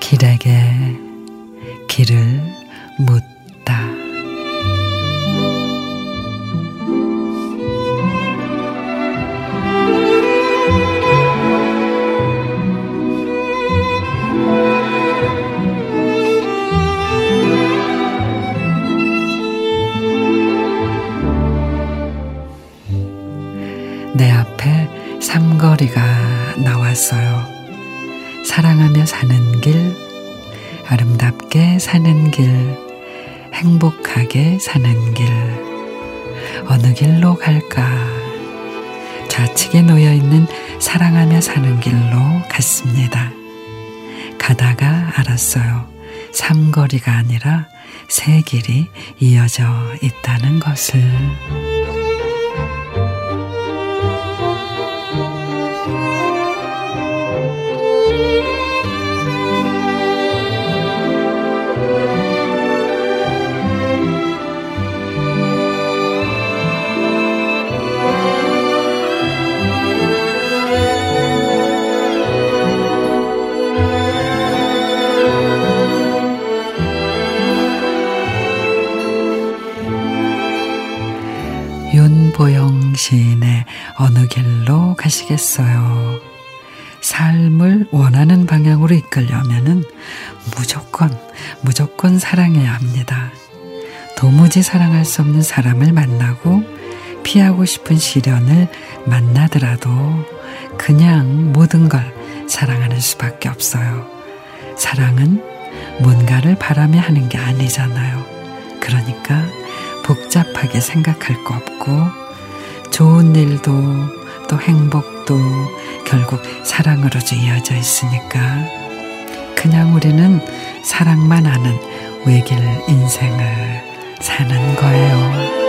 길에게 길을 묻 내 앞에 삼거리가 나왔어요. 사랑하며 사는 길, 아름답게 사는 길, 행복하게 사는 길, 어느 길로 갈까? 좌측에 놓여 있는 사랑하며 사는 길로 갔습니다. 가다가 알았어요. 삼거리가 아니라 세 길이 이어져 있다는 것을. 윤보영 시인의 어느 길로 가시겠어요? 삶을 원하는 방향으로 이끌려면은 무조건, 무조건 사랑해야 합니다. 도무지 사랑할 수 없는 사람을 만나고 피하고 싶은 시련을 만나더라도 그냥 모든 걸 사랑하는 수밖에 없어요. 사랑은 뭔가를 바라며 하는 게 아니잖아요. 그러니까 복잡하게 생각할 거 없고 좋은 일도 또 행복도 결국 사랑으로 이어져 있으니까 그냥 우리는 사랑만 아는 외길 인생을 사는 거예요.